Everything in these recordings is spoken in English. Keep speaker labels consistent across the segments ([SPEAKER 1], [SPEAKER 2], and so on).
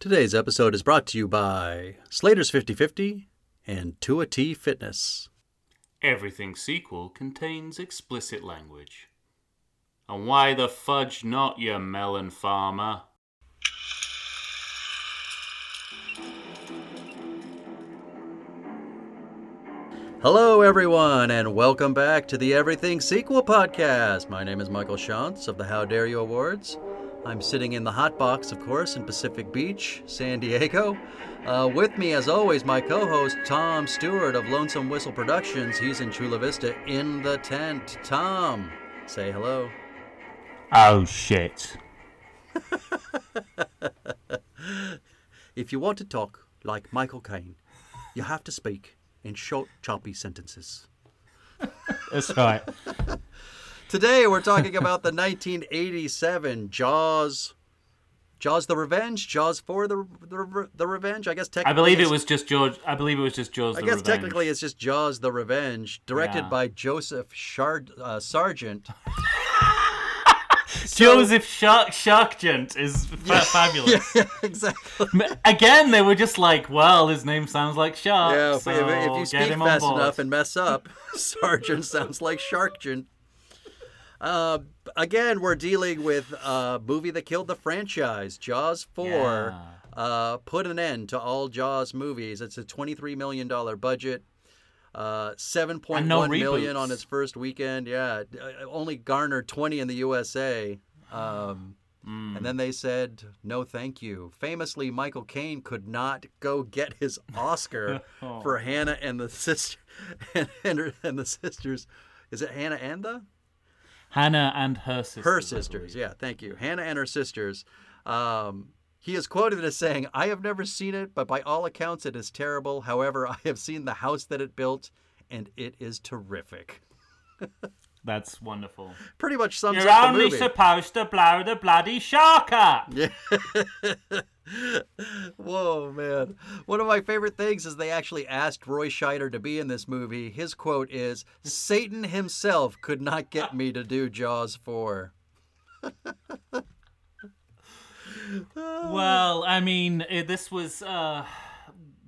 [SPEAKER 1] Today's episode is brought to you by Slater's 5050 and Tua T Fitness.
[SPEAKER 2] Everything sequel contains explicit language. And why the fudge not, you melon farmer?
[SPEAKER 1] Hello, everyone, and welcome back to the Everything Sequel podcast. My name is Michael Shantz of the How Dare You Awards. I'm sitting in the hot box, of course, in Pacific Beach, San Diego. Uh, with me, as always, my co host, Tom Stewart of Lonesome Whistle Productions. He's in Chula Vista in the tent. Tom, say hello.
[SPEAKER 2] Oh, shit.
[SPEAKER 1] If you want to talk like Michael Caine, you have to speak in short, choppy sentences.
[SPEAKER 2] That's right.
[SPEAKER 1] Today we're talking about the 1987 Jaws. Jaws the Revenge, Jaws for the the, the Revenge. I guess technically I
[SPEAKER 2] believe it was just George. I believe it was just Jaws.
[SPEAKER 1] I
[SPEAKER 2] the
[SPEAKER 1] guess
[SPEAKER 2] Revenge.
[SPEAKER 1] technically it's just Jaws the Revenge, directed
[SPEAKER 2] Yeah.
[SPEAKER 1] by Joseph Shard, uh, Sargent.
[SPEAKER 2] Joseph Shark Sharkgent is fa- fabulous.
[SPEAKER 1] yeah, exactly.
[SPEAKER 2] Again, they were just like, well, his name sounds like Shark.
[SPEAKER 1] Yeah, if,
[SPEAKER 2] so
[SPEAKER 1] if- if you speak fast enough and mess up, Sargent sounds like Sharkgent. Uh, again, we're dealing with a movie that killed the franchise. Jaws 4
[SPEAKER 2] Yeah.
[SPEAKER 1] uh, put an end to all Jaws movies. It's a $23 million budget. Uh, seven point
[SPEAKER 2] And no
[SPEAKER 1] one million on its first weekend. Yeah, uh, only garnered 20 in the USA. Um,
[SPEAKER 2] Mm.
[SPEAKER 1] and then they said, no, thank you. Famously, Michael Caine could not go get his Oscar
[SPEAKER 2] Oh.
[SPEAKER 1] for Hannah and the sister and, and, and the sisters. Is it Hannah and the?
[SPEAKER 2] Hannah and her sisters.
[SPEAKER 1] Her sisters. Yeah, thank you. Hannah and her sisters. Um, he is quoted as saying, I have never seen it, but by all accounts, it is terrible. However, I have seen the house that it built, and it is terrific.
[SPEAKER 2] That's wonderful.
[SPEAKER 1] Pretty much sums
[SPEAKER 2] You're
[SPEAKER 1] up the
[SPEAKER 2] only supposed to blow the bloody shark up.
[SPEAKER 1] Yeah. Whoa, man. One of my favorite things is they actually asked Roy Scheider to be in this movie. His quote is Satan himself could not get me to do Jaws 4.
[SPEAKER 2] Well, I mean, eh, this was. Uh,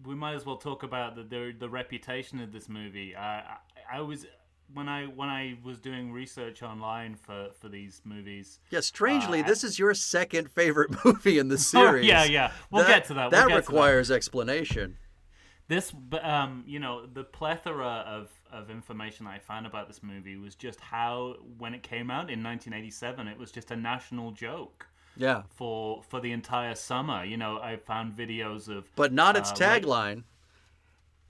[SPEAKER 2] we might as well talk about the the, the reputation of this movie. I, I I was when I when I was doing research online for for these movies.
[SPEAKER 1] Yeah, strangely,
[SPEAKER 2] Uh,
[SPEAKER 1] this is your second favorite movie in the series.
[SPEAKER 2] Oh, yeah, yeah. We'll get to that. We'll
[SPEAKER 1] that
[SPEAKER 2] get that.
[SPEAKER 1] requires explanation.
[SPEAKER 2] This, um, you know, the plethora of, of information I found about this movie was just how, when it came out in 1987, it was just a national joke
[SPEAKER 1] Yeah.
[SPEAKER 2] for for the entire summer. You know, I found videos of
[SPEAKER 1] But not its
[SPEAKER 2] Uh, like-
[SPEAKER 1] tagline.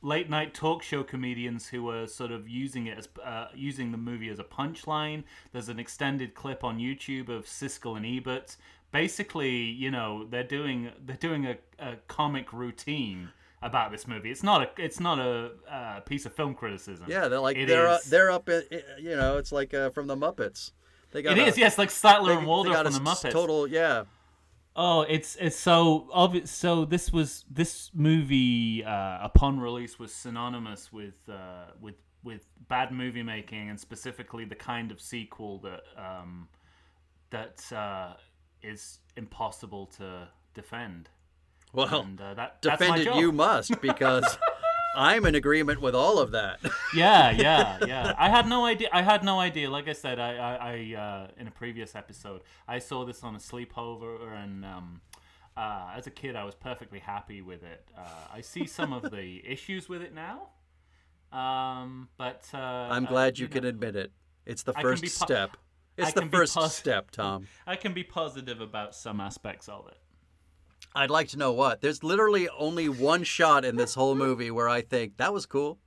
[SPEAKER 2] Late night talk show comedians who were sort of using it as uh, using the movie as a punchline. There's an extended clip on YouTube of Siskel and Ebert. Basically, you know, they're doing they're doing a, a comic routine about this movie. It's not a it's not a uh, piece of film criticism.
[SPEAKER 1] Yeah, they're like
[SPEAKER 2] It
[SPEAKER 1] they're uh,
[SPEAKER 2] is-
[SPEAKER 1] they're up in, you know, it's like uh, from the Muppets. They got
[SPEAKER 2] It
[SPEAKER 1] a-
[SPEAKER 2] is, yes, like Statler
[SPEAKER 1] they-
[SPEAKER 2] and Waldorf from the Muppets.
[SPEAKER 1] Total, yeah.
[SPEAKER 2] Oh, it's it's so obvious. So this was this movie uh, upon release was synonymous with uh, with with bad movie making and specifically the kind of sequel that um, that uh, is impossible to defend.
[SPEAKER 1] Well,
[SPEAKER 2] And uh, that that's my
[SPEAKER 1] defend it
[SPEAKER 2] job.
[SPEAKER 1] you must because I'm in agreement with all of that.
[SPEAKER 2] yeah, yeah, yeah. I had no idea. I had no idea. Like I said, I, I, I uh, in a previous episode, I saw this on a sleepover, and um, uh, as a kid, I was perfectly happy with it. Uh, I see some of the issues with it now, um, but uh,
[SPEAKER 1] I'm
[SPEAKER 2] uh,
[SPEAKER 1] glad you
[SPEAKER 2] know,
[SPEAKER 1] can admit it. It's the first
[SPEAKER 2] po-
[SPEAKER 1] step. It's the first
[SPEAKER 2] pos-
[SPEAKER 1] step, Tom.
[SPEAKER 2] I can be positive about some aspects of it.
[SPEAKER 1] I'd like to know what. There's literally only one shot in this whole movie where I think that was cool.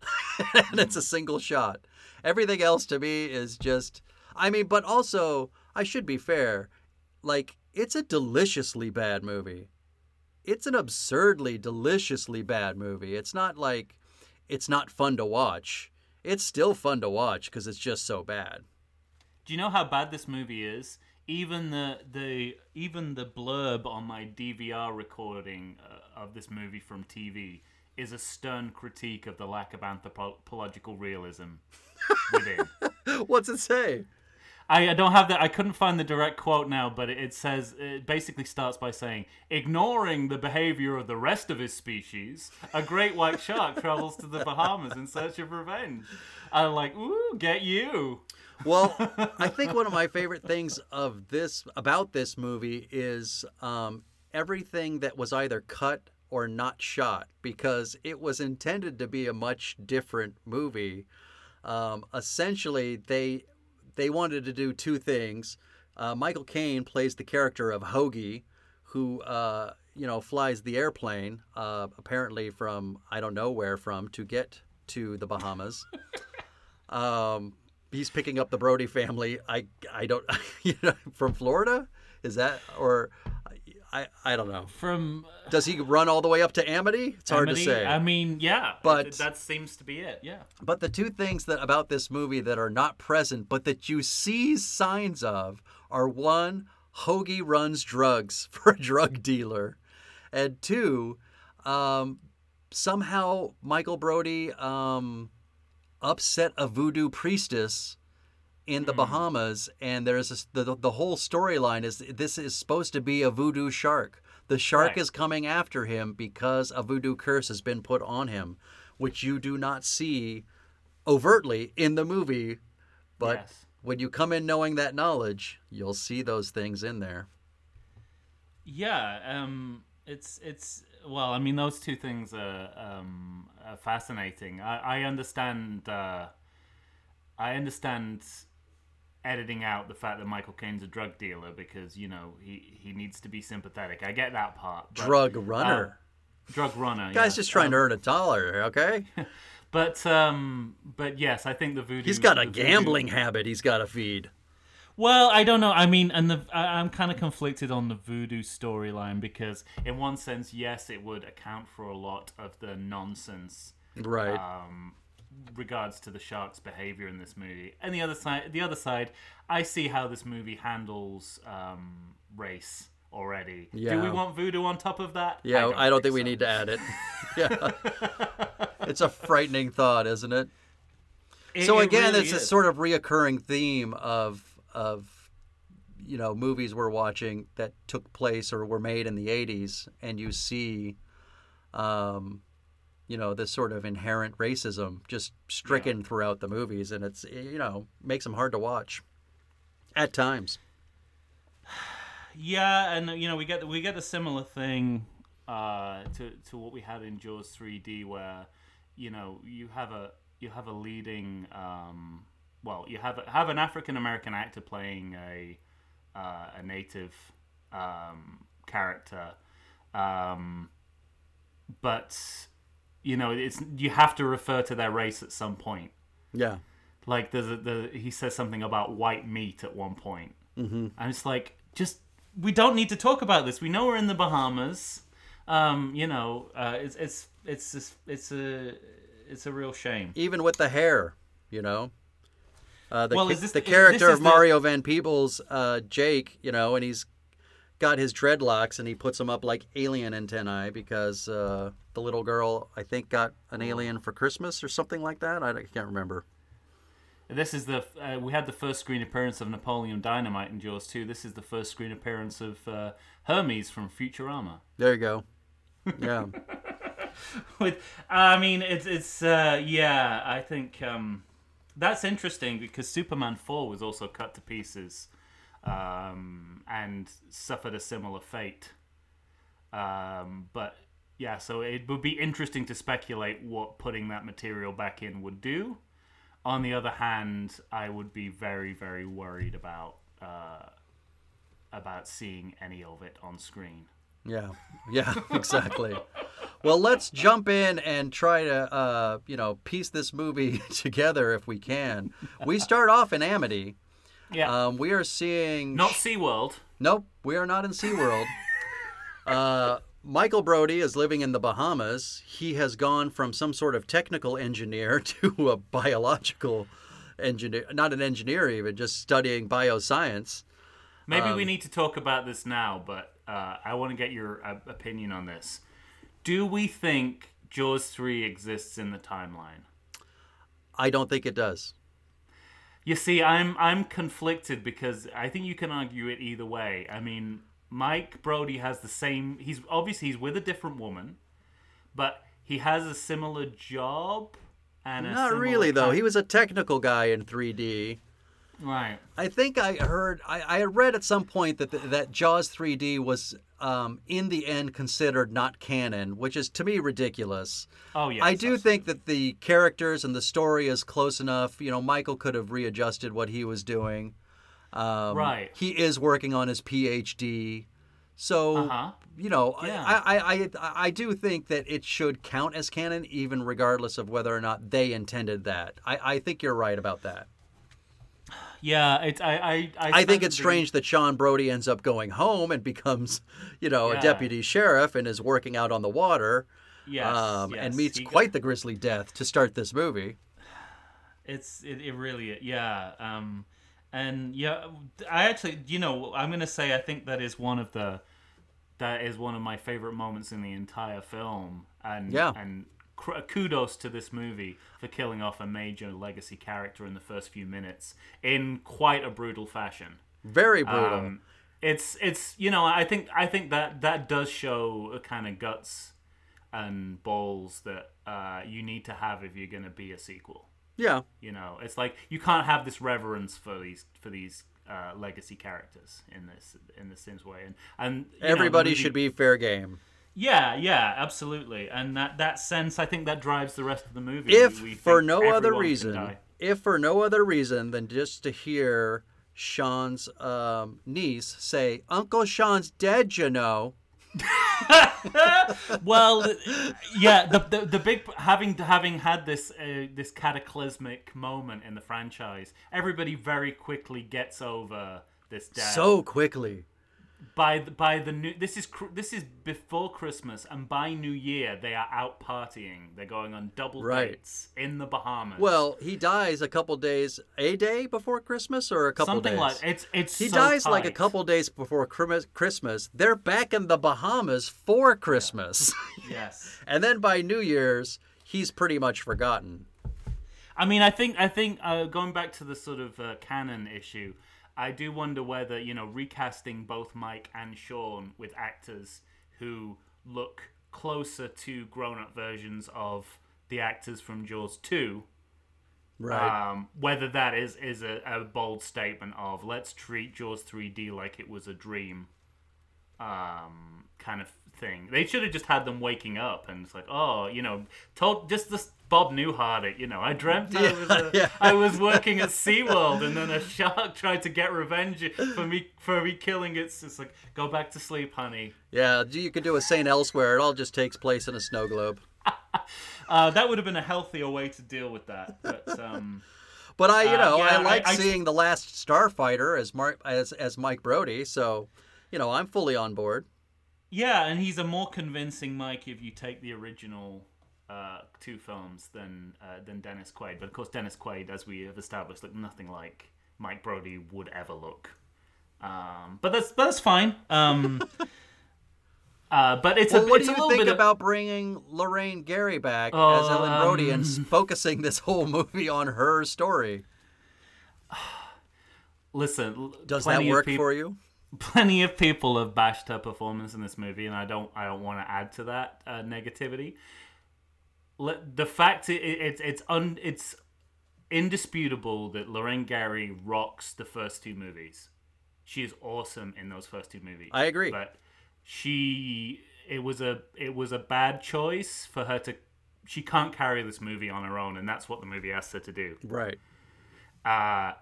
[SPEAKER 1] and it's a single shot. Everything else to me is just I mean, but also I should be fair. Like it's a deliciously bad movie. It's an absurdly deliciously bad movie. It's not like it's not fun to watch. It's still fun to watch because it's just so bad.
[SPEAKER 2] Do you know how bad this movie is? Even the the even the blurb on my DVR recording uh, of this movie from TV is a stern critique of the lack of anthropological realism within.
[SPEAKER 1] What's it say?
[SPEAKER 2] I, I don't have that. I couldn't find the direct quote now, but it, it says it basically starts by saying, "Ignoring the behavior of the rest of his species, a great white shark travels to the Bahamas in search of revenge." I'm like, "Ooh, get you!"
[SPEAKER 1] Well, I think one of my favorite things of this about this movie is um, everything that was either cut or not shot because it was intended to be a much different movie. Um, essentially, they they wanted to do two things. Uh, Michael Caine plays the character of Hoagie, who uh, you know flies the airplane, uh, apparently from I don't know where from to get to the Bahamas. um, he's picking up the Brody family. I I don't you know from Florida. Is that or I I don't know.
[SPEAKER 2] From
[SPEAKER 1] Does he run all the way up to Amity? It's hard
[SPEAKER 2] Amity,
[SPEAKER 1] to say.
[SPEAKER 2] I mean, yeah,
[SPEAKER 1] But-
[SPEAKER 2] that seems to be it. Yeah.
[SPEAKER 1] But the two things that about this movie that are not present, but that you see signs of, are one, Hoagie runs drugs for a drug dealer, and two, um, somehow Michael Brody um, upset a voodoo priestess in the Bahamas, and there's this, the the whole storyline is this is supposed to be a voodoo shark. The shark
[SPEAKER 2] Right.
[SPEAKER 1] is coming after him because a voodoo curse has been put on him, which you do not see overtly in the movie, but
[SPEAKER 2] Yes.
[SPEAKER 1] when you come in knowing that knowledge, you'll see those things in there.
[SPEAKER 2] Yeah, um, it's it's well, I mean, those two things are, um, are fascinating. I, I understand. Uh, I understand editing out the fact that Michael Caine's a drug dealer because you know he he needs to be sympathetic. I get that part. but-
[SPEAKER 1] Drug runner.
[SPEAKER 2] uh, drug runner.
[SPEAKER 1] Guy's
[SPEAKER 2] yeah.
[SPEAKER 1] just trying
[SPEAKER 2] Um,
[SPEAKER 1] to earn a dollar, okay?
[SPEAKER 2] But um, but yes, I think the voodoo.
[SPEAKER 1] He's got a
[SPEAKER 2] the voodoo-
[SPEAKER 1] gambling habit he's got to feed.
[SPEAKER 2] Well, I don't know. I mean, and the I, I'm kind of conflicted on the voodoo storyline because, in one sense, yes, it would account for a lot of the nonsense
[SPEAKER 1] Right.
[SPEAKER 2] um, regards to the shark's behavior in this movie. And the other side, the other side, I see how this movie handles um, race already. Do we want voodoo on top of that?
[SPEAKER 1] yeah, I don't, think, we
[SPEAKER 2] so.
[SPEAKER 1] need to add it. yeah. It's a frightening thought, isn't it?
[SPEAKER 2] It-
[SPEAKER 1] so
[SPEAKER 2] it
[SPEAKER 1] again,
[SPEAKER 2] really
[SPEAKER 1] it's a sort of reoccurring theme of of you know movies we're watching that took place or were made in the 80s and you see um you know this sort of inherent racism just stricken throughout the movies and it's you know makes them hard to watch at times.
[SPEAKER 2] Yeah, and you know we get we get a similar thing uh, to to what we had in Jaws 3D, where you know you have a you have a leading um, well you have have an African American actor playing a uh, a native um, character, um, but you know it's you have to refer to their race at some point.
[SPEAKER 1] yeah
[SPEAKER 2] Like there's a, the he says something about white meat at one point. Mm-hmm. And it's like just we don't need to talk about this. We know we're in the Bahamas. Um, you know, uh, it's it's it's just, it's a it's a real shame.
[SPEAKER 1] even with the hair you know uh, the,
[SPEAKER 2] Well, is this-
[SPEAKER 1] the character
[SPEAKER 2] this
[SPEAKER 1] of
[SPEAKER 2] is the-
[SPEAKER 1] Mario Van Peebles, uh, Jake, you know, and he's got his dreadlocks and he puts them up like alien antennae because uh, the little girl, I think, got an alien for Christmas or something like that. I, can't remember.
[SPEAKER 2] This is the uh, we had the first screen appearance of Napoleon Dynamite in Jaws 2. This is the first screen appearance of uh, Hermes from Futurama.
[SPEAKER 1] There you go. Yeah.
[SPEAKER 2] with I mean it's it's uh, yeah I think um, that's interesting because Superman four was also cut to pieces um, and suffered a similar fate. Um, but yeah, so it would be interesting to speculate what putting that material back in would do. On the other hand, I would be very very worried about uh, about seeing any of it on screen.
[SPEAKER 1] Yeah, yeah, exactly. Well, let's jump in and try to, uh, you know, piece this movie together if we can. We start off in Amity.
[SPEAKER 2] Yeah,
[SPEAKER 1] Um, we are seeing.
[SPEAKER 2] not SeaWorld.
[SPEAKER 1] Nope, we are not in SeaWorld. uh, Michael Brody is living in the Bahamas. He has gone from some sort of technical engineer to a biological engineer, not an engineer even, just studying bioscience.
[SPEAKER 2] Maybe
[SPEAKER 1] Um,
[SPEAKER 2] we need to talk about this now, but uh, I want to get your uh, opinion on this. Do we think Jaws 3 exists in the timeline?
[SPEAKER 1] I don't think it does.
[SPEAKER 2] You see, I'm I'm conflicted because I think you can argue it either way. I mean, Mike Brody has the same. He's obviously he's with a different woman, but he has a similar job. And a
[SPEAKER 1] Not really though. He was a technical guy in 3D.
[SPEAKER 2] Right.
[SPEAKER 1] I think I heard, I, I read at some point that the, that Jaws 3D was, um, in the end, considered not canon, which is to me ridiculous.
[SPEAKER 2] Oh yeah.
[SPEAKER 1] I do think that the characters and the story is close enough. You know, Michael could have readjusted what he was doing. Um,
[SPEAKER 2] Right.
[SPEAKER 1] He is working on his PhD, so
[SPEAKER 2] Uh-huh.
[SPEAKER 1] you know,
[SPEAKER 2] Yeah.
[SPEAKER 1] I, I, I, I do think that it should count as canon, even regardless of whether or not they intended that. I, I think you're right about that.
[SPEAKER 2] Yeah. It's I I I,
[SPEAKER 1] I think it's strange that Sean Brody ends up going home and becomes, you know,
[SPEAKER 2] Yeah.
[SPEAKER 1] a deputy sheriff and is working out on the water.
[SPEAKER 2] Yes,
[SPEAKER 1] um,
[SPEAKER 2] yes,
[SPEAKER 1] and meets
[SPEAKER 2] he got-
[SPEAKER 1] quite the grisly death to start this movie.
[SPEAKER 2] It's it, it really yeah. Um, and yeah, I actually you know I'm gonna say I think that is one of the that is one of my favorite moments in the entire film. And
[SPEAKER 1] Yeah.
[SPEAKER 2] and kudos to this movie for killing off a major legacy character in the first few minutes in quite a brutal fashion.
[SPEAKER 1] Very brutal.
[SPEAKER 2] Um, it's it's you know I think I think that that does show a kind of guts and balls that uh, you need to have if you're going to be a sequel.
[SPEAKER 1] yeah.
[SPEAKER 2] You know, it's like you can't have this reverence for these for these uh, legacy characters in this in the Sims way, and and you know,
[SPEAKER 1] Everybody
[SPEAKER 2] movie-
[SPEAKER 1] should be fair game.
[SPEAKER 2] Yeah, yeah, absolutely, and that that sense I think that drives the rest of the movie.
[SPEAKER 1] If for no other reason, if for no other reason than just to hear Sean's um, niece say, "Uncle Sean's dead," you know.
[SPEAKER 2] well, yeah, the, the the big having having had this uh, this cataclysmic moment in the franchise, everybody very quickly gets over this death.
[SPEAKER 1] So quickly.
[SPEAKER 2] By the, by the new this is this is before Christmas, and by New Year they are out partying. They're going on double
[SPEAKER 1] Right.
[SPEAKER 2] dates in the Bahamas.
[SPEAKER 1] Well, he dies a couple days, a day before Christmas, or a couple
[SPEAKER 2] something
[SPEAKER 1] days.
[SPEAKER 2] like it's it's
[SPEAKER 1] He
[SPEAKER 2] so
[SPEAKER 1] dies like a couple days before Christmas- Christmas. They're back in the Bahamas for Christmas.
[SPEAKER 2] Yes.
[SPEAKER 1] and then by New Year's, he's pretty much forgotten.
[SPEAKER 2] I mean, I think I think uh, going back to the sort of uh, canon issue, I do wonder whether you know recasting both Mike and Sean with actors who look closer to grown-up versions of the actors from Jaws two.
[SPEAKER 1] Right.
[SPEAKER 2] Um, whether that is is a, a bold statement of let's treat Jaws 3D like it was a dream, um, kind of thing. They should have just had them waking up and it's like, oh, you know, told just this Bob Newhart it. You know, I dreamt I was a,
[SPEAKER 1] yeah.
[SPEAKER 2] I was working at SeaWorld and then a shark tried to get revenge for me for me killing it. So it's like, go back to sleep, honey.
[SPEAKER 1] yeah, you could do a Saint Elsewhere. It all just takes place in a snow globe.
[SPEAKER 2] Uh, that would have been a healthier way to deal with that. But um,
[SPEAKER 1] But I, you
[SPEAKER 2] Uh,
[SPEAKER 1] know,
[SPEAKER 2] yeah,
[SPEAKER 1] I
[SPEAKER 2] I-
[SPEAKER 1] like
[SPEAKER 2] I-
[SPEAKER 1] seeing the Last Starfighter as Mark as as Mike Brody. So, you know, I'm fully on board.
[SPEAKER 2] Yeah, and he's a more convincing Mike if you take the original uh, two films than uh, than Dennis Quaid. But of course, Dennis Quaid, as we have established, looked nothing like Mike Brody would ever look. Um, but that's but that's fine. Um, uh, but it's
[SPEAKER 1] Well,
[SPEAKER 2] a
[SPEAKER 1] what
[SPEAKER 2] it's
[SPEAKER 1] do
[SPEAKER 2] a
[SPEAKER 1] you think
[SPEAKER 2] of-
[SPEAKER 1] about bringing Lorraine Gary back as Ellen Brody and
[SPEAKER 2] um,
[SPEAKER 1] focusing this whole movie on her story?
[SPEAKER 2] listen.
[SPEAKER 1] Does that work
[SPEAKER 2] peop-
[SPEAKER 1] for you?
[SPEAKER 2] plenty of people have bashed her performance in this movie, and I don't I don't want to add to that uh, negativity. The fact it, it, it's it's un, it's indisputable that Lorraine Gary rocks the first two movies. She is awesome in those first two movies.
[SPEAKER 1] I agree.
[SPEAKER 2] but she it was a it was a bad choice for her to. She can't carry this movie on her own, and that's what the movie asked her to do
[SPEAKER 1] Right.
[SPEAKER 2] uh,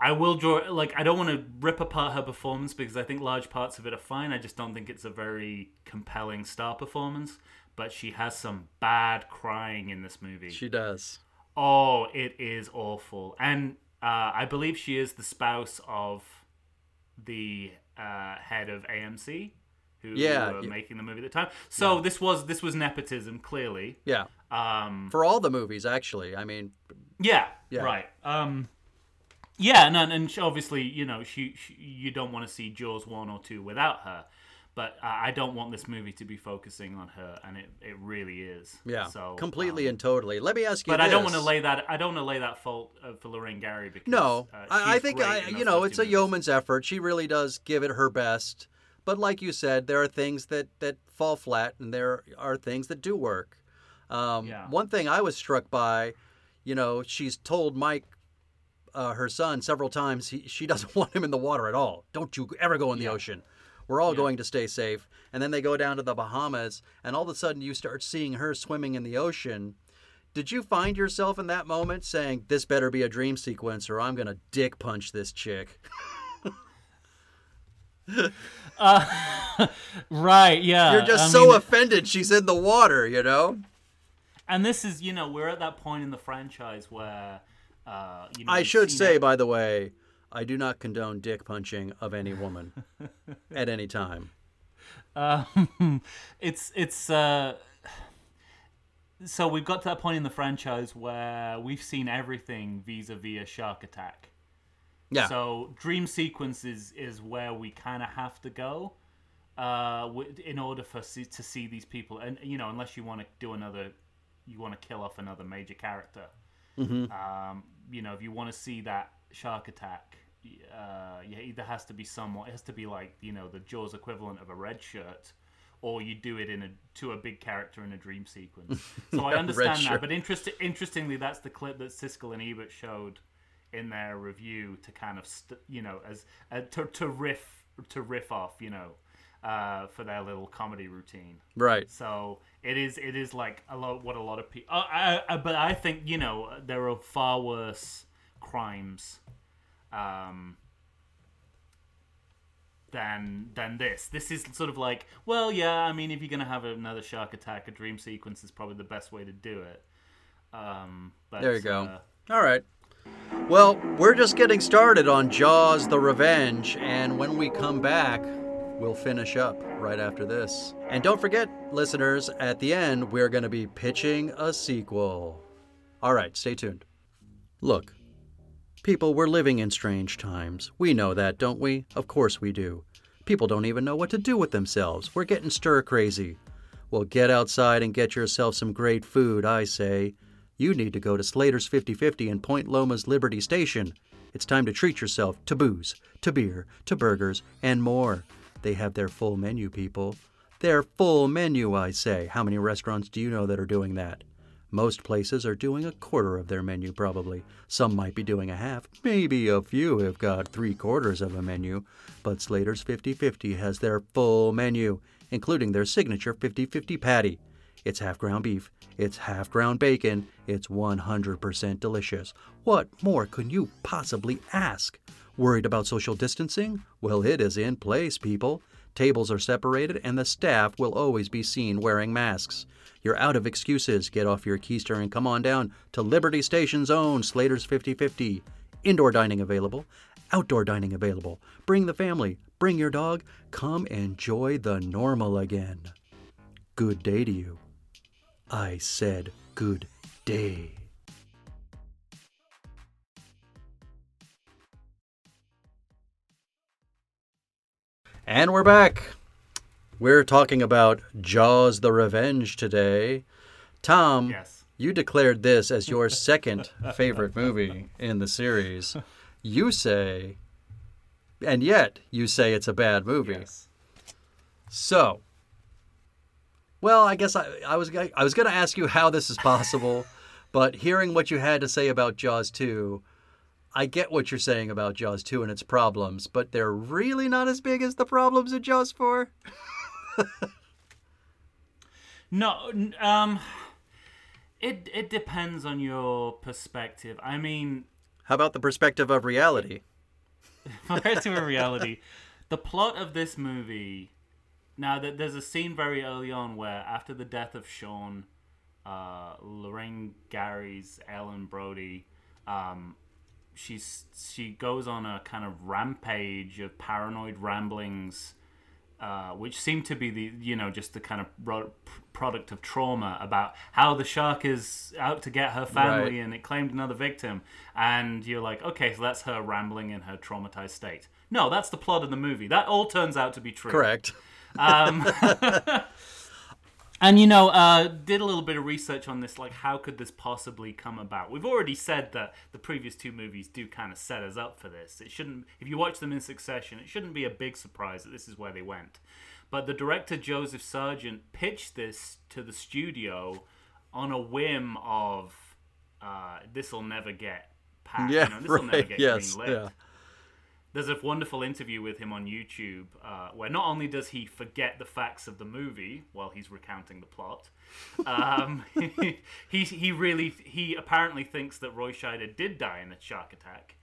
[SPEAKER 2] I will draw like I don't want to rip apart her performance because I think large parts of it are fine. I just don't think it's a very compelling star performance. But she has some bad crying in this movie.
[SPEAKER 1] She does.
[SPEAKER 2] oh, it is awful. And uh, I believe she is the spouse of the uh, head of AMC, who
[SPEAKER 1] Yeah,
[SPEAKER 2] were
[SPEAKER 1] yeah.
[SPEAKER 2] making the movie at the time. So this was this was nepotism clearly.
[SPEAKER 1] Yeah.
[SPEAKER 2] Um,
[SPEAKER 1] For all the movies, actually. I mean,
[SPEAKER 2] Yeah,
[SPEAKER 1] Yeah.
[SPEAKER 2] right. Um, yeah, no, and obviously, you know, she, she you don't want to see Jaws one or two without her, but I I don't want this movie to be focusing on her, and it, it really is.
[SPEAKER 1] Yeah,
[SPEAKER 2] So
[SPEAKER 1] completely
[SPEAKER 2] um,
[SPEAKER 1] and totally. Let me ask you
[SPEAKER 2] but I don't want to lay that. I don't want to lay that fault uh, for Lorraine Gary because
[SPEAKER 1] No,
[SPEAKER 2] uh,
[SPEAKER 1] I, I think I, you know it's a
[SPEAKER 2] movies.
[SPEAKER 1] yeoman's effort. She really does give it her best. But like you said, there are things that that fall flat, and there are things that do work. Um,
[SPEAKER 2] Yeah.
[SPEAKER 1] One thing I was struck by, you know, she's told Mike, uh, her son, several times he, she doesn't want him in the water at all. Don't you ever go in the
[SPEAKER 2] Yeah.
[SPEAKER 1] ocean. We're all
[SPEAKER 2] Yeah.
[SPEAKER 1] going to stay safe. And then they go down to the Bahamas, and all of a sudden you start seeing her swimming in the ocean. Did you find yourself in that moment saying, "This better be a dream sequence, or I'm gonna dick punch this chick"?
[SPEAKER 2] Uh, right. Yeah.
[SPEAKER 1] You're just
[SPEAKER 2] I
[SPEAKER 1] so
[SPEAKER 2] mean,
[SPEAKER 1] offended she's in the water, you know.
[SPEAKER 2] and this is, you know, we're at that point in the franchise where, uh, you know,
[SPEAKER 1] I should say,
[SPEAKER 2] it-
[SPEAKER 1] by the way, I do not condone dick punching of any woman at any time.
[SPEAKER 2] Um, it's it's uh, so we've got to that point in the franchise where we've seen everything vis-a-vis a shark attack.
[SPEAKER 1] Yeah.
[SPEAKER 2] So dream sequences is where we kind of have to go, uh, in order for to see these people, and you know, unless you want to do another, you want to kill off another major character.
[SPEAKER 1] Mm-hmm.
[SPEAKER 2] Um, you know, if you want to see that shark attack, uh, yeah, either has to be somewhat, it has to be like you know the Jaws equivalent of a red shirt, or you do it in a to a big character in a dream sequence. So I understand that, but interest, interestingly, that's the clip that Siskel and Ebert showed in their review to kind of st- you know as uh, to to riff to riff off, you know. Uh, for their little comedy routine,
[SPEAKER 1] Right.
[SPEAKER 2] so it is it is like a lot what a lot of people. Uh, I, I, but I think you know there are far worse crimes, um, than than this. This is sort of like well, yeah. I mean, if you're gonna have another shark attack, a dream sequence is probably the best way to do it. Um, but,
[SPEAKER 1] There you go.
[SPEAKER 2] uh,
[SPEAKER 1] All right. Well, we're just getting started on Jaws the Revenge, and when we come back, we'll finish up right after this. And don't forget, listeners, at the end, we're going to be pitching a sequel. All right, stay tuned. Look, people, we're living in strange times. We know that, don't we? Of course we do. People don't even know what to do with themselves. We're getting stir crazy. Well, get outside and get yourself some great food, I say. You need to go to Slater's 50/50 in Point Loma's Liberty Station. It's time to treat yourself to booze, to beer, to burgers, and more. They have their full menu, people. Their full menu, I say. How many restaurants do you know that are doing that? Most places are doing a quarter of their menu, probably. Some might be doing a half. Maybe a few have got three quarters of a menu. But Slater's 50 50 has their full menu, including their signature 50 50 patty. It's half ground beef, it's half ground bacon, it's 100% delicious. What more could you possibly ask? Worried about social distancing? Well, it is in place, people. Tables are separated, and the staff will always be seen wearing masks. You're out of excuses. Get off your keister and come on down to Liberty Station's own Slater's 50/50. Indoor dining available, outdoor dining available. Bring the family, bring your dog. Come enjoy the normal again. Good day to you. I said good day. And we're back. We're talking about Jaws the Revenge today. Tom,
[SPEAKER 2] yes.
[SPEAKER 1] you declared this as your second favorite movie in the series. You say, and yet you say it's a bad movie.
[SPEAKER 2] Yes.
[SPEAKER 1] So, well, I guess I, I was I was going to ask you how this is possible, but hearing what you had to say about Jaws 2, I get what you're saying about Jaws 2 and its problems, but they're really not as big as the problems in Jaws 4.
[SPEAKER 2] No, um, it it depends on your perspective. I mean,
[SPEAKER 1] How about the perspective of reality?
[SPEAKER 2] to a reality, the plot of this movie. Now, that there's a scene very early on where, after the death of Sean, uh, Lorraine Gary's Ellen Brody, um, she's she goes on a kind of rampage of paranoid ramblings, uh, which seem to be the you know just the kind of ro- product of trauma about how the shark is out to get her family
[SPEAKER 1] Right.
[SPEAKER 2] and it claimed another victim, and you're like, okay, so that's her rambling in her traumatized state. No, that's the plot of the movie. That all turns out to be true.
[SPEAKER 1] Correct.
[SPEAKER 2] Um, and you know, uh, did a little bit of research on this. Like, how could this possibly come about? We've already said that the previous two movies do kind of set us up for this. It shouldn't, if you watch them in succession, it shouldn't be a big surprise that this is where they went. But the director Joseph Sargent pitched this to the studio on a whim of uh, this will never get passed.
[SPEAKER 1] Yeah,
[SPEAKER 2] you know, this will never
[SPEAKER 1] right.
[SPEAKER 2] get
[SPEAKER 1] Yes,
[SPEAKER 2] greenlit
[SPEAKER 1] yeah.
[SPEAKER 2] There's a wonderful interview with him on YouTube uh, where not only does he forget the facts of the movie while he's recounting the plot, um, he he really he apparently thinks that Roy Scheider did die in a shark attack.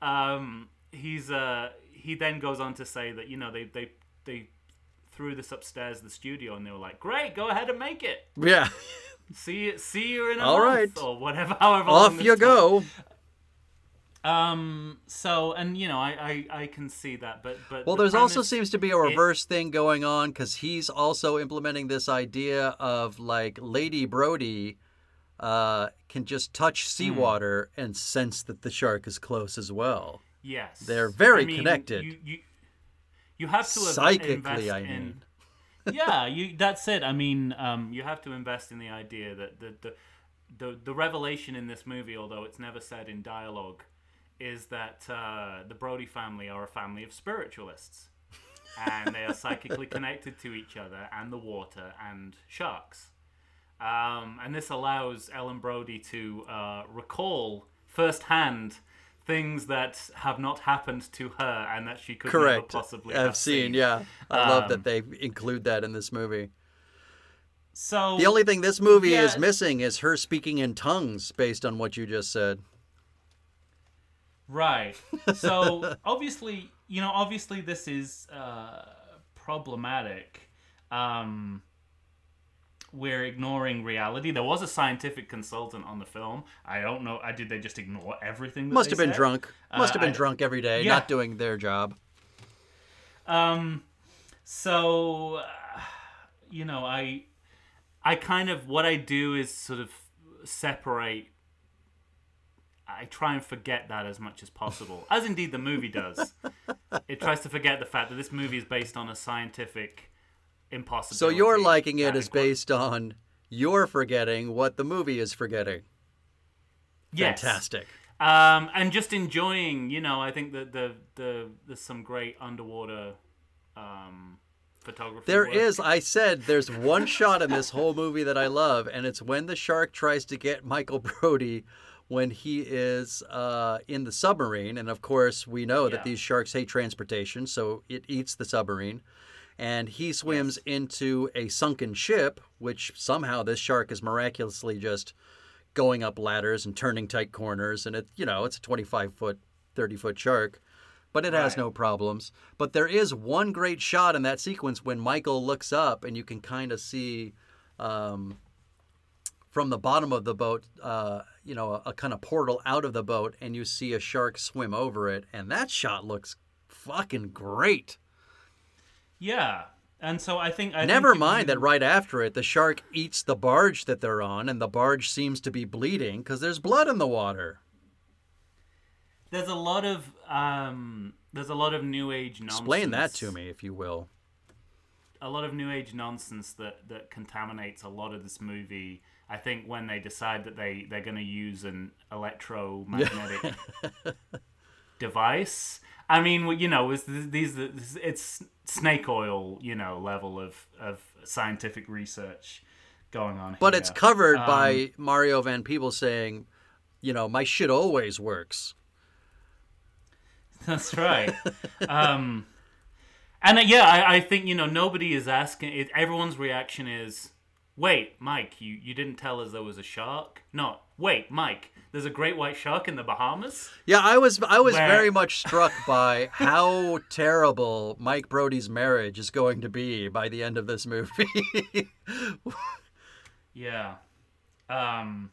[SPEAKER 2] Um, he's uh, he then goes on to say that you know they they they threw this upstairs the studio and they were like, great, go ahead and make it.
[SPEAKER 1] Yeah.
[SPEAKER 2] See see you in a
[SPEAKER 1] All
[SPEAKER 2] month
[SPEAKER 1] right.
[SPEAKER 2] or whatever. However
[SPEAKER 1] Off you
[SPEAKER 2] took.
[SPEAKER 1] go.
[SPEAKER 2] Um. So, and you know, I, I, I can see that, but but
[SPEAKER 1] Well,
[SPEAKER 2] the
[SPEAKER 1] there's also
[SPEAKER 2] premise-
[SPEAKER 1] seems to be a reverse thing going on because he's also implementing this idea of like Lady Brody uh, can just touch
[SPEAKER 2] Hmm.
[SPEAKER 1] seawater and sense that the shark is close as well.
[SPEAKER 2] Yes,
[SPEAKER 1] They're very
[SPEAKER 2] I mean,
[SPEAKER 1] connected.
[SPEAKER 2] You, you, you have to
[SPEAKER 1] Psychically, I
[SPEAKER 2] in-
[SPEAKER 1] mean.
[SPEAKER 2] yeah, you. That's it. I mean, um, you have to invest in the idea that the the the, the revelation in this movie, although it's never said in dialogue, is that uh, the Brody family are a family of spiritualists, and they are psychically connected to each other and the water and sharks. Um, and this allows Ellen Brody to uh, recall firsthand things that have not happened to her and that she could never possibly
[SPEAKER 1] I've
[SPEAKER 2] have
[SPEAKER 1] seen, yeah. I love
[SPEAKER 2] Um,
[SPEAKER 1] that they include that in this movie.
[SPEAKER 2] So
[SPEAKER 1] The only thing this movie is missing is her speaking in tongues based on what you just said.
[SPEAKER 2] Right. So obviously, you know, obviously this is uh, problematic. Um, we're ignoring reality. There was a scientific consultant on the film. I don't know. I did they just ignore everything? That
[SPEAKER 1] Must have been
[SPEAKER 2] said?
[SPEAKER 1] drunk. Must have
[SPEAKER 2] Uh,
[SPEAKER 1] been
[SPEAKER 2] I-
[SPEAKER 1] drunk every day,
[SPEAKER 2] Yeah.
[SPEAKER 1] not doing their job.
[SPEAKER 2] Um, so uh, you know, I, I kind of what I do is sort of separate. I try and forget that as much as possible, as indeed the movie does. it tries to forget the fact that this movie is based on a scientific impossibility.
[SPEAKER 1] So you're liking it is based on you're forgetting what the movie is forgetting.
[SPEAKER 2] yes.
[SPEAKER 1] Fantastic.
[SPEAKER 2] Um, and just enjoying, you know, I think that the the there's some great underwater um, photography.
[SPEAKER 1] There
[SPEAKER 2] work.
[SPEAKER 1] is, I said, there's one shot in this whole movie that I love, and it's when the shark tries to get Michael Brody when he is uh, in the submarine. And of course, we know that these sharks hate transportation, so it eats the submarine. And he swims into a sunken ship, which somehow this shark is miraculously just going up ladders and turning tight corners. And it, you know, it's a 25 foot, 30 foot shark but it has no problems. But there is one great shot in that sequence when Michael looks up and you can kind of see um, from the bottom of the boat, uh, you know, a, a kind of portal out of the boat, and you see a shark swim over it, and that shot looks fucking great.
[SPEAKER 2] Yeah, and so I think I
[SPEAKER 1] Never
[SPEAKER 2] think
[SPEAKER 1] mind that right after it, the shark eats the barge that they're on, and the barge seems to be bleeding because there's blood in the water.
[SPEAKER 2] there's a lot of um, there's a lot of new age nonsense.
[SPEAKER 1] Explain that to me, if you will.
[SPEAKER 2] A lot of new age nonsense that that contaminates a lot of this movie. I think when they decide that they they're going to use an electromagnetic device. I mean, you know, it's, these it's snake oil, you know, level of of scientific research going on.
[SPEAKER 1] But
[SPEAKER 2] here.
[SPEAKER 1] it's covered
[SPEAKER 2] Um,
[SPEAKER 1] by Mario Van Peebles saying, you know, my shit always works.
[SPEAKER 2] That's right. um, and uh, yeah, I, I think you know nobody is asking. It, everyone's reaction is, "Wait, Mike, you you didn't tell us there was a shark." No, wait, Mike, there's a great white shark in the Bahamas.
[SPEAKER 1] Yeah, I was I was
[SPEAKER 2] Where-
[SPEAKER 1] very much struck by how terrible Mike Brody's marriage is going to be by the end of this movie.
[SPEAKER 2] Yeah. Um,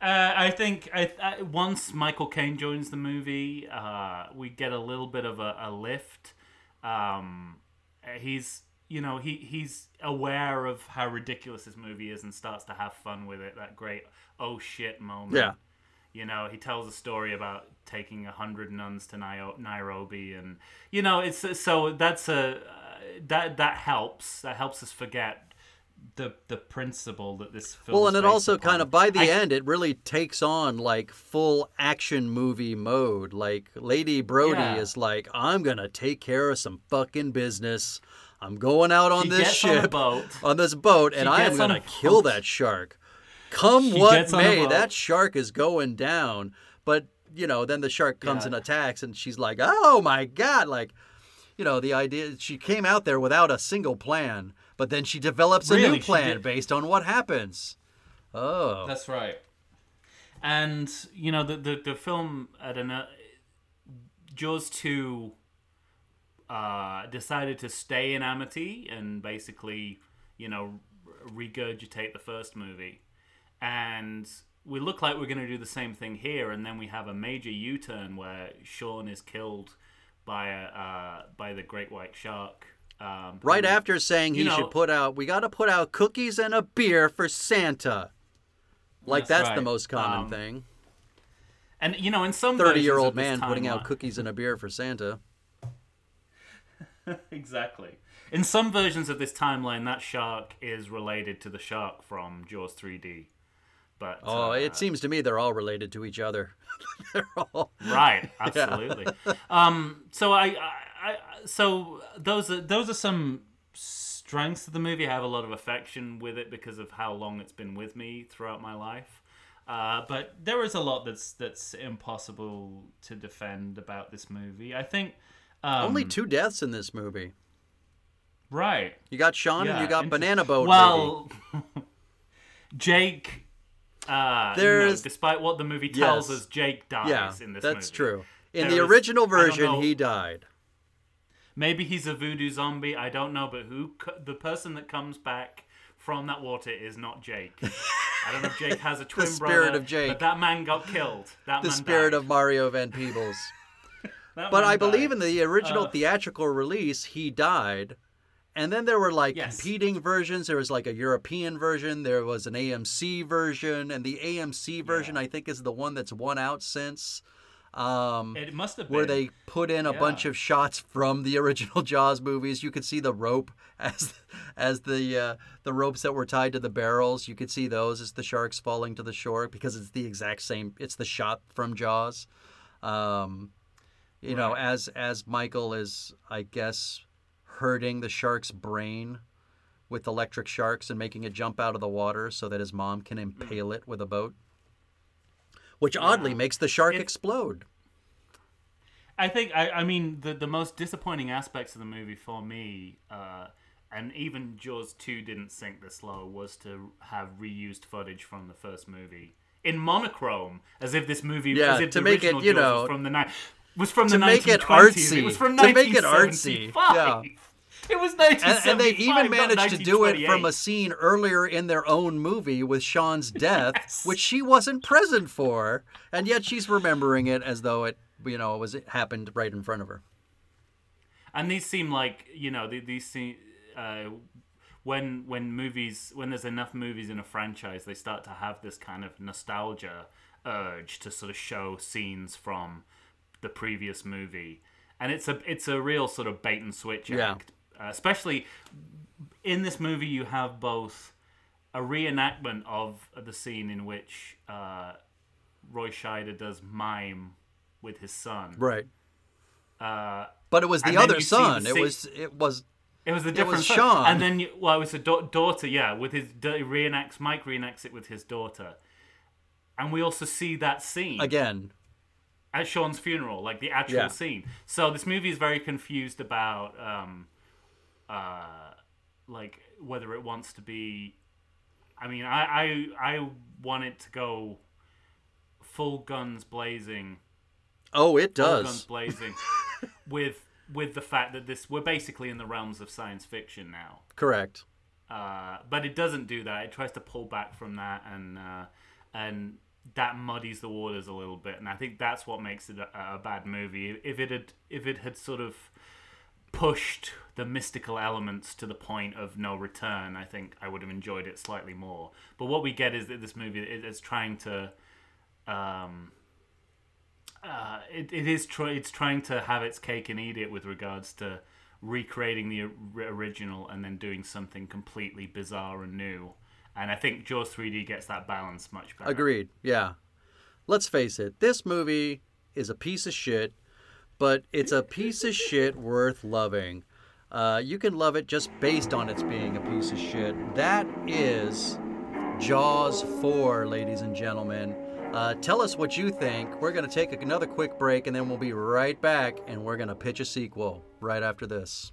[SPEAKER 2] uh, I think I, I, once Michael Caine joins the movie, uh, we get a little bit of a, a lift. Um, he's you know he he's aware of how ridiculous this movie is and starts to have fun with it. That great oh shit moment.
[SPEAKER 1] Yeah.
[SPEAKER 2] You know, he tells a story about taking a hundred nuns to Nai- Nairobi, and you know, it's so that's a uh, that that helps. That helps us forget the the principle that this film.
[SPEAKER 1] Well, and it also
[SPEAKER 2] upon.
[SPEAKER 1] kind of by the
[SPEAKER 2] I-
[SPEAKER 1] end, it really takes on like full action movie mode. Like Lady Brody
[SPEAKER 2] Yeah.
[SPEAKER 1] is like, I'm gonna take care of some fucking business. I'm going out on
[SPEAKER 2] She
[SPEAKER 1] this
[SPEAKER 2] on a
[SPEAKER 1] ship
[SPEAKER 2] boat.
[SPEAKER 1] on this boat, and I am gonna kill that shark. Come
[SPEAKER 2] She
[SPEAKER 1] what
[SPEAKER 2] on a
[SPEAKER 1] may, that shark is going down. But you know, then the shark comes
[SPEAKER 2] Yeah.
[SPEAKER 1] and attacks, and she's like, "Oh my god!" Like, you know, the idea she came out there without a single plan, but then she develops a
[SPEAKER 2] Really,
[SPEAKER 1] new plan based on what happens. Oh,
[SPEAKER 2] That's right. And you know the the, the film I don't know Jaws two uh, decided to stay in Amity and basically you know regurgitate the first movie, and we look like we're going to do the same thing here, and then we have a major U turn where Sean is killed by a uh, by the great white shark. Um,
[SPEAKER 1] right
[SPEAKER 2] who-
[SPEAKER 1] after saying he
[SPEAKER 2] know-
[SPEAKER 1] should put out, we got to put out cookies and a beer for Santa. Like
[SPEAKER 2] That's
[SPEAKER 1] that's, the most common
[SPEAKER 2] Um,
[SPEAKER 1] thing.
[SPEAKER 2] and you know in some
[SPEAKER 1] Thirty-year-old man putting out cookies and a beer for Santa.
[SPEAKER 2] exactly. In some versions of this timeline, that shark is related to the shark from Jaws 3D. But
[SPEAKER 1] Oh,
[SPEAKER 2] uh,
[SPEAKER 1] it seems to me they're all related to each other. they're all.
[SPEAKER 2] right, absolutely. um, so I, I, I, so those are those are some strengths of the movie. I have a lot of affection with it because of how long it's been with me throughout my life. Uh, but there is a lot that's that's impossible to defend about this movie. I think um,
[SPEAKER 1] Only two deaths in this movie.
[SPEAKER 2] right.
[SPEAKER 1] You got Sean and you got Banana Boat.
[SPEAKER 2] Well, Jake. Uh,
[SPEAKER 1] There's-
[SPEAKER 2] There's, despite what the movie tells
[SPEAKER 1] Yes.
[SPEAKER 2] us, Jake dies
[SPEAKER 1] yeah,
[SPEAKER 2] in this
[SPEAKER 1] that's
[SPEAKER 2] movie.
[SPEAKER 1] true. In
[SPEAKER 2] There
[SPEAKER 1] the original version, he died.
[SPEAKER 2] Maybe he's a voodoo zombie. I don't know, but who the person that comes back from that water is not Jake. I don't know if Jake has a twin the
[SPEAKER 1] spirit
[SPEAKER 2] brother,
[SPEAKER 1] of Jake.
[SPEAKER 2] but that man got killed. That
[SPEAKER 1] The
[SPEAKER 2] man
[SPEAKER 1] spirit
[SPEAKER 2] died.
[SPEAKER 1] of Mario Van Peebles.
[SPEAKER 2] That
[SPEAKER 1] But I believe
[SPEAKER 2] died.
[SPEAKER 1] in the original
[SPEAKER 2] Uh,
[SPEAKER 1] theatrical release, he died. And then there were like
[SPEAKER 2] Yes.
[SPEAKER 1] competing versions. There was like a European version. There was an AMC version, and the AMC version I think is the one that's won out since. Um,
[SPEAKER 2] It must have been
[SPEAKER 1] where they put in a bunch of shots from the original Jaws movies. You could see the rope as as the uh, the ropes that were tied to the barrels. You could see those as the sharks falling to the shore because it's the exact same. It's the shot from Jaws. Um, you know, as as Michael is, I guess, hurting the shark's brain with electric sharks and making it jump out of the water so that his mom can impale it with a boat. Which oddly
[SPEAKER 2] Yeah.
[SPEAKER 1] makes the shark
[SPEAKER 2] It-
[SPEAKER 1] explode.
[SPEAKER 2] I think I, I mean the the most disappointing aspects of the movie for me, uh, and even Jaws two didn't sink this low, was to have reused footage from the first movie in monochrome, as if this movie,
[SPEAKER 1] Yeah,
[SPEAKER 2] as if
[SPEAKER 1] to
[SPEAKER 2] the
[SPEAKER 1] make it, you
[SPEAKER 2] Jaws
[SPEAKER 1] know,
[SPEAKER 2] from the ni- was from
[SPEAKER 1] to
[SPEAKER 2] the
[SPEAKER 1] make it artsy,
[SPEAKER 2] It was from
[SPEAKER 1] to make it artsy,
[SPEAKER 2] 1975.
[SPEAKER 1] yeah.
[SPEAKER 2] It was
[SPEAKER 1] and,
[SPEAKER 2] 1975.
[SPEAKER 1] and they even managed to do it from a scene earlier in their own movie with Sean's death,
[SPEAKER 2] Yes.
[SPEAKER 1] which she wasn't present for, and yet she's remembering it as though it, you know, it was it happened right in front of her.
[SPEAKER 2] and these seem like you know the- these seem uh, when when movies when there's enough movies in a franchise they start to have this kind of nostalgia urge to sort of show scenes from the previous movie and it's a it's a real sort of bait and switch
[SPEAKER 1] Yeah.
[SPEAKER 2] act uh, especially in this movie you have both a reenactment of the scene in which uh, Roy Scheider does mime with his son
[SPEAKER 1] Right.
[SPEAKER 2] uh,
[SPEAKER 1] But it was the other son.
[SPEAKER 2] the
[SPEAKER 1] It was it was
[SPEAKER 2] It was a different
[SPEAKER 1] was
[SPEAKER 2] son.
[SPEAKER 1] Sean.
[SPEAKER 2] and then you, well, it was a da- daughter, yeah, with his he reenacts. Mike reenacts it with his daughter, and we also see that scene
[SPEAKER 1] again.
[SPEAKER 2] At Sean's funeral, like the actual
[SPEAKER 1] Yeah.
[SPEAKER 2] scene. So this movie is very confused about, um, uh, like whether it wants to be. I mean, I I I want it to go full guns blazing
[SPEAKER 1] Oh, it
[SPEAKER 2] full guns blazing with with the fact that this we're basically in the realms of science fiction now
[SPEAKER 1] Correct.
[SPEAKER 2] uh, but it doesn't do that it tries to pull back from that and uh, and that muddies the waters a little bit and i think that's what makes it a, a bad movie if it had if it had sort of pushed the mystical elements to the point of no return i think i would have enjoyed it slightly more but what we get is that this movie is trying to um, uh, it, it is try, it's trying to have its cake and eat it with regards to recreating the or- original and then doing something completely bizarre and new. And I think Jaws 3D gets that balance much better.
[SPEAKER 1] Agreed. Yeah. Let's face it. This movie is a piece of shit, but it's a piece of shit worth loving. Uh, you can love it just based on its being a piece of shit. That is Jaws 4, ladies and gentlemen. Uh, tell us what you think. We're going to take another quick break and then we'll be right back and we're going to pitch a sequel right after this.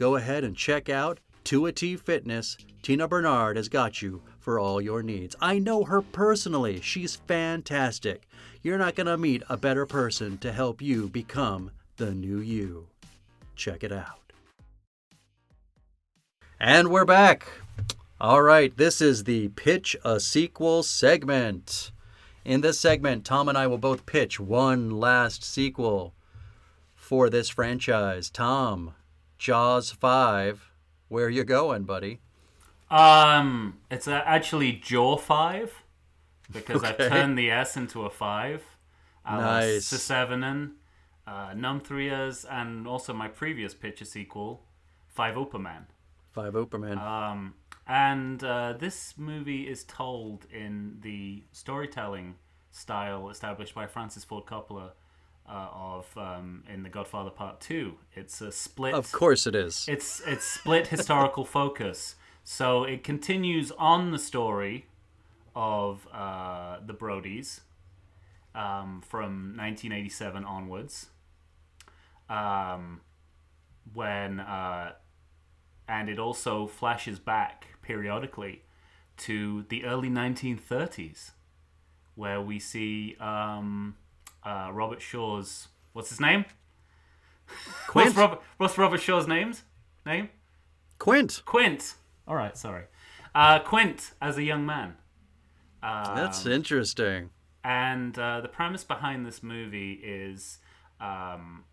[SPEAKER 1] Go ahead and check out 2 T Fitness. Tina Bernard has got you for all your needs. I know her personally. She's fantastic. You're not going to meet a better person to help you become the new you. Check it out. And we're back. All right, this is the Pitch a Sequel segment. In this segment, Tom and I will both pitch one last sequel for this franchise. Tom, Jaws 5, where you going, buddy?
[SPEAKER 2] Um, it's actually Jaw 5 because
[SPEAKER 1] Okay.
[SPEAKER 2] I turned the S into a 5.
[SPEAKER 1] Nice.
[SPEAKER 2] Sevenin, uh, Numthrias, and also my previous picture sequel, Five Operman.
[SPEAKER 1] Five Operman.
[SPEAKER 2] Um, and uh, this movie is told in the storytelling style established by Francis Ford Coppola uh, of um, in The Godfather Part Two. It's a split.
[SPEAKER 1] of course it is.
[SPEAKER 2] It's it's split historical focus. So it continues on the story of uh, the Brodies um, from 1987 onwards, um, when uh, and it also flashes back periodically to the early 1930s, where we see um, uh, Robert Shaw's what's his name?
[SPEAKER 1] Quint.
[SPEAKER 2] What's Robert, what's Robert Shaw's name's name?
[SPEAKER 1] Quint.
[SPEAKER 2] Quint. All right, sorry. Uh, Quint as a young man. Uh,
[SPEAKER 1] That's interesting.
[SPEAKER 2] and uh, the premise behind this movie is um,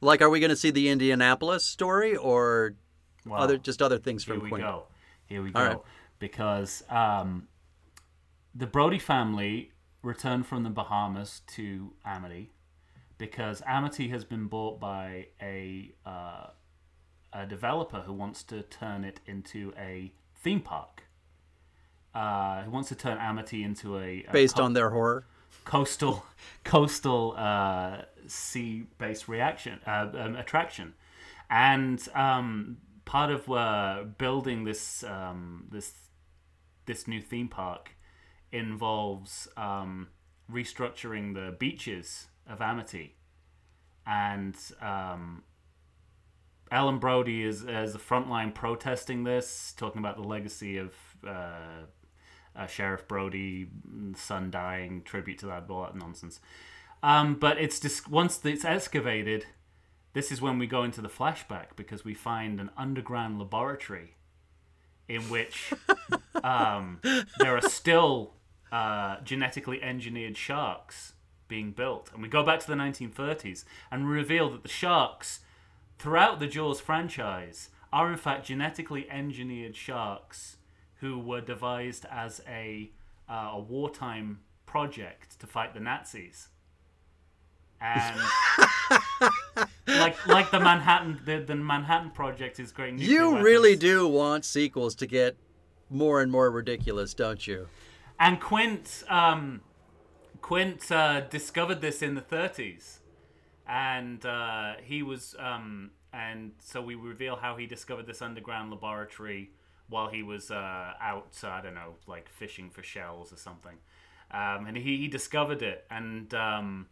[SPEAKER 1] Like, are we going to see the Indianapolis story or
[SPEAKER 2] well,
[SPEAKER 1] other just other things from Quint?
[SPEAKER 2] here we
[SPEAKER 1] Quint?
[SPEAKER 2] go. Here we
[SPEAKER 1] All
[SPEAKER 2] go.
[SPEAKER 1] right.
[SPEAKER 2] Because um, the Brody family returned from the Bahamas to Amity because Amity has been bought by a uh, a developer who wants to turn it into a theme park. Uh, who wants to turn Amity into a, a
[SPEAKER 1] Based
[SPEAKER 2] co-
[SPEAKER 1] on their horror.
[SPEAKER 2] coastal coastal uh, sea based reaction uh, um, attraction, and um, part of uh, building this um, this this new theme park involves um, restructuring the beaches of Amity, and um, Ellen Brody is as the front line protesting this, talking about the legacy of uh, uh, Sheriff Brody, son dying, tribute to that, all that nonsense. Um, but it's dis- once it's excavated, this is when we go into the flashback because we find an underground laboratory in which um, there are still uh, genetically engineered sharks being built. And we go back to the 1930s and reveal that the sharks throughout the Jaws franchise are in fact genetically engineered sharks who were devised as a, uh, a wartime project to fight the Nazis. And like like the Manhattan the, the Manhattan Project is great.
[SPEAKER 1] You really do want sequels to get more and more ridiculous, don't you?
[SPEAKER 2] And Quint, um, Quint uh, discovered this in the 30s, and uh, he was, um, and so we reveal how he discovered this underground laboratory while he was uh, out, I don't know, like fishing for shells or something. Um, and he, he discovered it, and um,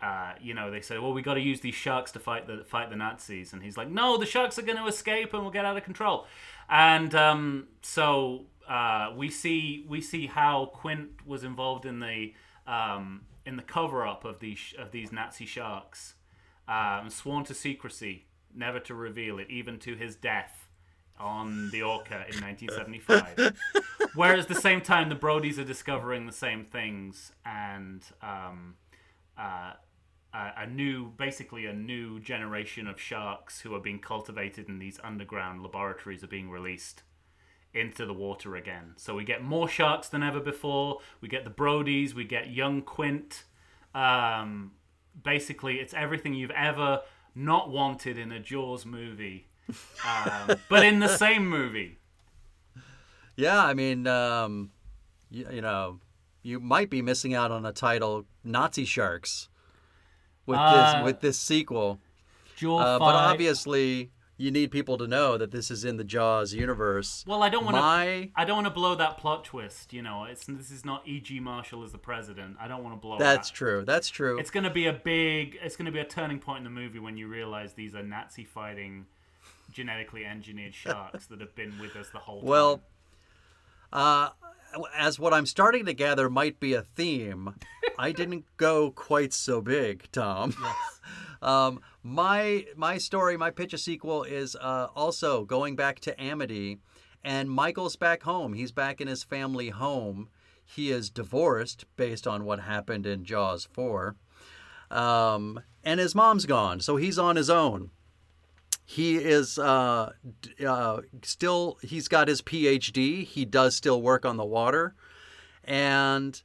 [SPEAKER 2] uh, you know, they say, well, we got to use these sharks to fight the fight the Nazis, and he's like, no, the sharks are going to escape and we'll get out of control. And um, so uh, we see we see how Quint was involved in the um, in the cover up of these of these Nazi sharks, um, sworn to secrecy, never to reveal it, even to his death on the Orca in 1975. Whereas at the same time, the Brodies are discovering the same things and. Um, uh, a new, basically a new generation of sharks who are being cultivated in these underground laboratories are being released into the water again. So we get more sharks than ever before. We get the Brodies. We get young Quint. Um, basically, it's everything you've ever not wanted in a Jaws movie, um, but in the same movie.
[SPEAKER 1] Yeah, I mean, um, you, you know, you might be missing out on a title Nazi Sharks with
[SPEAKER 2] Uh,
[SPEAKER 1] this with this sequel.
[SPEAKER 2] Jaws
[SPEAKER 1] Uh, but obviously, you need people to know that this is in the Jaws universe.
[SPEAKER 2] Well, I don't want to.
[SPEAKER 1] My
[SPEAKER 2] I don't want to blow that plot twist. You know, it's this is not E.G. Marshall as the president. I don't want to blow. That.
[SPEAKER 1] That's
[SPEAKER 2] that.
[SPEAKER 1] true. That's true.
[SPEAKER 2] It's going to be a big. It's going to be a turning point in the movie when you realize these are Nazi fighting, genetically engineered sharks that have been with us the whole time.
[SPEAKER 1] Well, uh, as what I'm starting to gather might be a theme, I didn't go quite so big, Tom. um, my my story, my pitch a sequel is uh, also going back to Amity, and Michael's back home. He's back in his family home. He is divorced based on what happened in Jaws four, um, and his mom's gone, so he's on his own. He is uh, uh, still he's got his phd he does still work on the water. And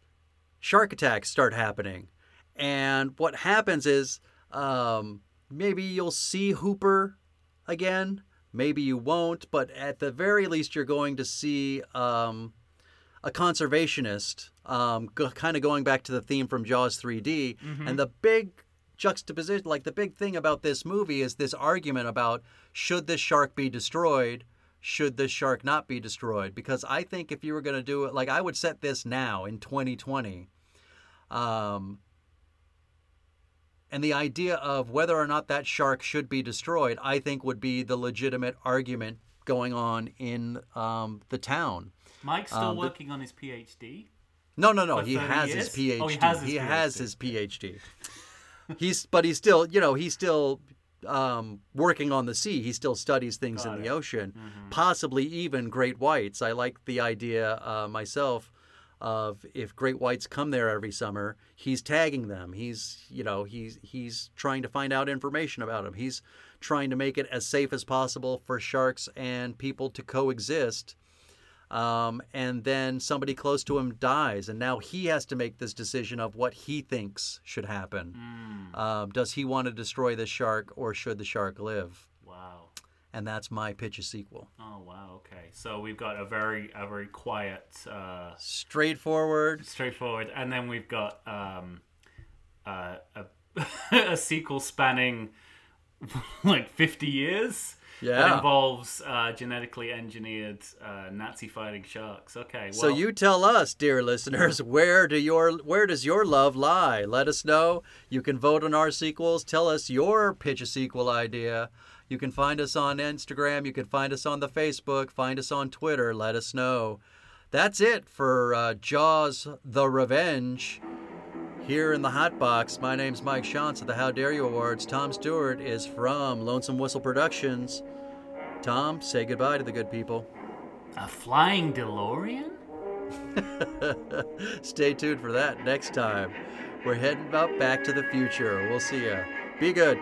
[SPEAKER 1] shark attacks start happening. And what happens is um, maybe you'll see hooper again. Maybe you won't but at the very least you're going to see um, a conservationist um, go, kind of going back to the theme from jaws 3d and the big juxtaposition like the big thing about this movie is this argument about should this shark be destroyed should this shark not be destroyed? Because i think if you were going to do it like i would set this now in 2020 um, and the idea of whether or not that shark should be destroyed i think would be the legitimate argument going on in um, the town
[SPEAKER 2] Mike's still
[SPEAKER 1] um, the-
[SPEAKER 2] working on his PhD.
[SPEAKER 1] no, no, no. He has his? PhD.
[SPEAKER 2] Oh, he has his
[SPEAKER 1] he has
[SPEAKER 2] PhD.
[SPEAKER 1] his PhD. he's, but he's still, you know, he's still um, working on the sea. He still studies things
[SPEAKER 2] Got
[SPEAKER 1] in
[SPEAKER 2] it.
[SPEAKER 1] the ocean,
[SPEAKER 2] Mm-hmm.
[SPEAKER 1] possibly even great whites. I like the idea uh, myself of if great whites come there every summer, he's tagging them. He's, you know, he's he's trying to find out information about them. He's trying to make it as safe as possible for sharks and people to coexist um, and then somebody close to him dies, and now he has to make this decision of what he thinks should happen.
[SPEAKER 2] Mm,
[SPEAKER 1] Um, does he want to destroy the shark, or should the shark live? And that's my pitch a sequel.
[SPEAKER 2] Oh wow. Okay. So we've got a very a very quiet, uh,
[SPEAKER 1] Straightforward.
[SPEAKER 2] straightforward, and then we've got um, uh, a a sequel spanning like fifty years. That
[SPEAKER 1] Yeah.
[SPEAKER 2] involves uh, genetically engineered uh, Nazi fighting sharks. Okay. Well,
[SPEAKER 1] So you tell us, dear listeners, where do your where does your love lie? Let us know. You can vote on our sequels. Tell us your pitch a sequel idea. You can find us on Instagram. You can find us on the Facebook. Find us on Twitter. Let us know. That's it for uh, Jaws: The Revenge. Here in the hot box, my name's Mike Shantz of the How Dare You Awards. Tom Stewart is from Lonesome Whistle Productions. Tom, say goodbye to the good people.
[SPEAKER 2] a flying DeLorean.
[SPEAKER 1] Stay tuned for that next time. We're heading up back to the future. We'll see ya. Be good.